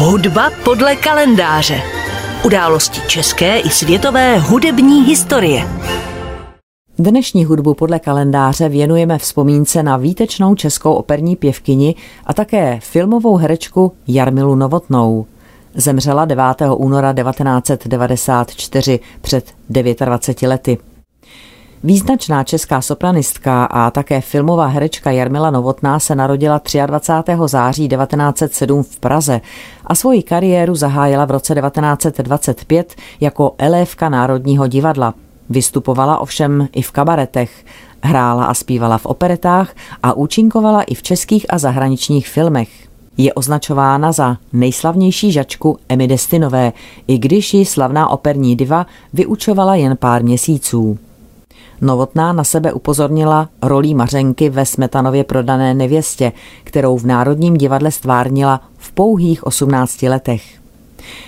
Hudba podle kalendáře. Události české i světové hudební historie. Dnešní hudbu podle kalendáře věnujeme vzpomínce na výtečnou českou operní pěvkyni a také filmovou herečku Jarmilu Novotnou. Zemřela 9. února 1994 před 29 lety. Význačná česká sopranistka a také filmová herečka Jarmila Novotná se narodila 23. září 1907 v Praze a svoji kariéru zahájila v roce 1925 jako elévka Národního divadla. Vystupovala ovšem i v kabaretech, hrála a zpívala v operetách a účinkovala i v českých a zahraničních filmech. Je označována za nejslavnější žačku Emy Destinové, i když ji slavná operní diva vyučovala jen pár měsíců. Novotná na sebe upozornila rolí Mařenky ve Smetanově prodané nevěstě, kterou v Národním divadle stvárnila v pouhých 18 letech.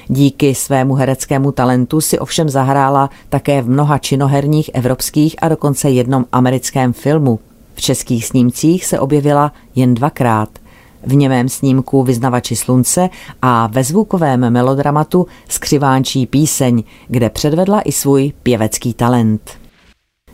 Díky svému hereckému talentu si ovšem zahrála také v mnoha činoherních evropských a dokonce jednom americkém filmu. V českých snímcích se objevila jen dvakrát. V němém snímku Vyznavači slunce a ve zvukovém melodramatu Skřivánčí píseň, kde předvedla i svůj pěvecký talent.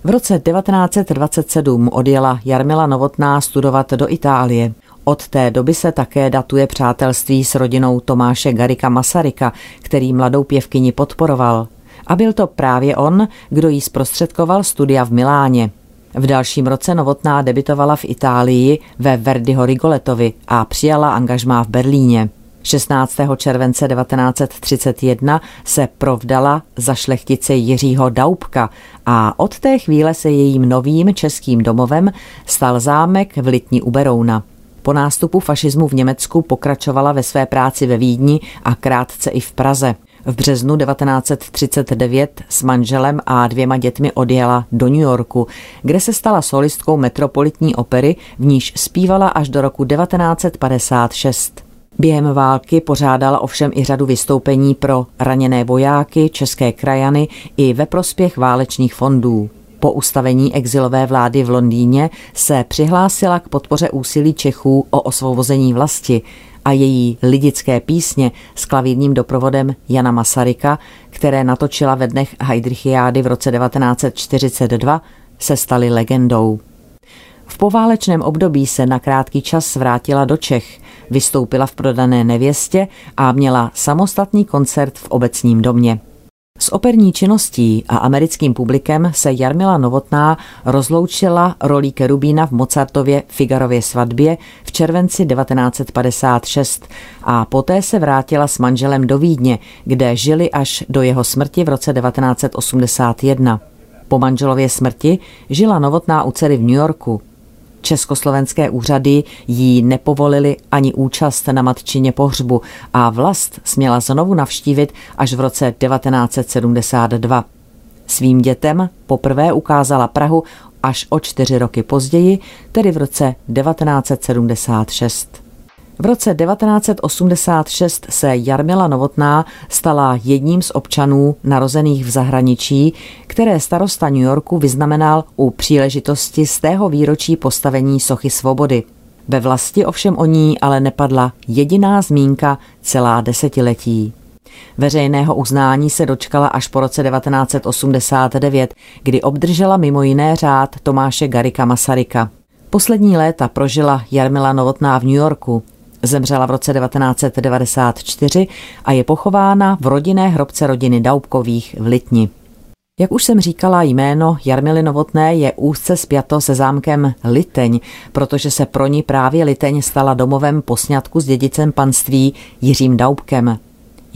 V roce 1927 odjela Jarmila Novotná studovat do Itálie. Od té doby se také datuje přátelství s rodinou Tomáše Garika Masaryka, který mladou pěvkyni podporoval. A byl to právě on, kdo jí zprostředkoval studia v Miláně. V dalším roce Novotná debitovala v Itálii ve Verdiho Rigoletovi a přijala angažmá v Berlíně. 16. července 1931 se provdala za šlechtice Jiřího Daubka a od té chvíle se jejím novým českým domovem stal zámek v Litní u Berouna. Po nástupu fašismu v Německu pokračovala ve své práci ve Vídni a krátce i v Praze. V březnu 1939 s manželem a dvěma dětmi odjela do New Yorku, kde se stala solistkou metropolitní opery, v níž zpívala až do roku 1956. Během války pořádala ovšem i řadu vystoupení pro raněné vojáky, české krajany i ve prospěch válečných fondů. Po ustavení exilové vlády v Londýně se přihlásila k podpoře úsilí Čechů o osvobození vlasti a její lidické písně s klavírním doprovodem Jana Masaryka, které natočila ve dnech Heidrichiády v roce 1942, se staly legendou. V poválečném období se na krátký čas vrátila do Čech, vystoupila v prodané nevěstě a měla samostatný koncert v obecním domě. S operní činností a americkým publikem se Jarmila Novotná rozloučila rolí Kerubína v Mozartově Figarově svatbě v červenci 1956 a poté se vrátila s manželem do Vídně, kde žili až do jeho smrti v roce 1981. Po manželově smrti žila Novotná u dcery v New Yorku. Československé úřady jí nepovolili ani účast na matčině pohřbu a vlast směla znovu navštívit až v roce 1972. Svým dětem poprvé ukázala Prahu až o čtyři roky později, tedy v roce 1976. V roce 1986 se Jarmila Novotná stala jedním z občanů narozených v zahraničí, které starosta New Yorku vyznamenal u příležitosti z tého výročí postavení Sochy svobody. Ve vlasti ovšem o ní ale nepadla jediná zmínka celá desetiletí. Veřejného uznání se dočkala až po roce 1989, kdy obdržela mimo jiné řád Tomáše Garika Masaryka. Poslední léta prožila Jarmila Novotná v New Yorku, Zemřela v roce 1994 a je pochována v rodinné hrobce rodiny Daubkových v Litni. Jak už jsem říkala, jméno Jarmily Novotné je úzce spjato se zámkem Liteň, protože se pro ní právě Liteň stala domovem posňatku s dědicem panství Jiřím Daubkem.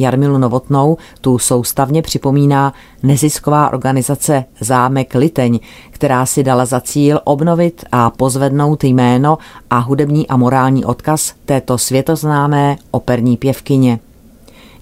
Jarmilu Novotnou tu soustavně připomíná nezisková organizace Zámek Liteň, která si dala za cíl obnovit a pozvednout jméno a hudební a morální odkaz této světoznámé operní pěvkyně.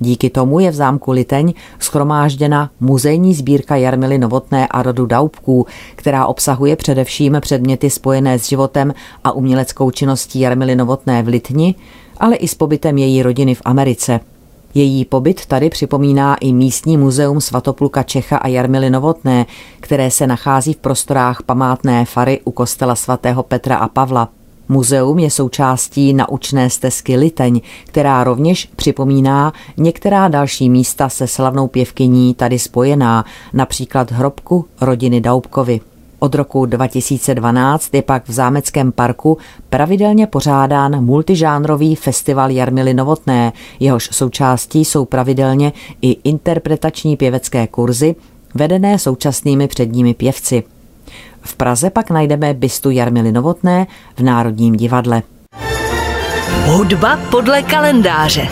Díky tomu je v zámku Liteň schromážděna muzejní sbírka Jarmily Novotné a rodu Daubků, která obsahuje především předměty spojené s životem a uměleckou činností Jarmily Novotné v Litni, ale i s pobytem její rodiny v Americe – její pobyt tady připomíná i místní muzeum svatopluka Čecha a Jarmily Novotné, které se nachází v prostorách památné fary u kostela svatého Petra a Pavla. Muzeum je součástí naučné stezky Liteň, která rovněž připomíná některá další místa se slavnou pěvkyní tady spojená, například hrobku rodiny Daubkovi. Od roku 2012 je pak v Zámeckém parku pravidelně pořádán multižánrový festival Jarmily Novotné, jehož součástí jsou pravidelně i interpretační pěvecké kurzy, vedené současnými předními pěvci. V Praze pak najdeme bystu Jarmily Novotné v Národním divadle. Hudba podle kalendáře.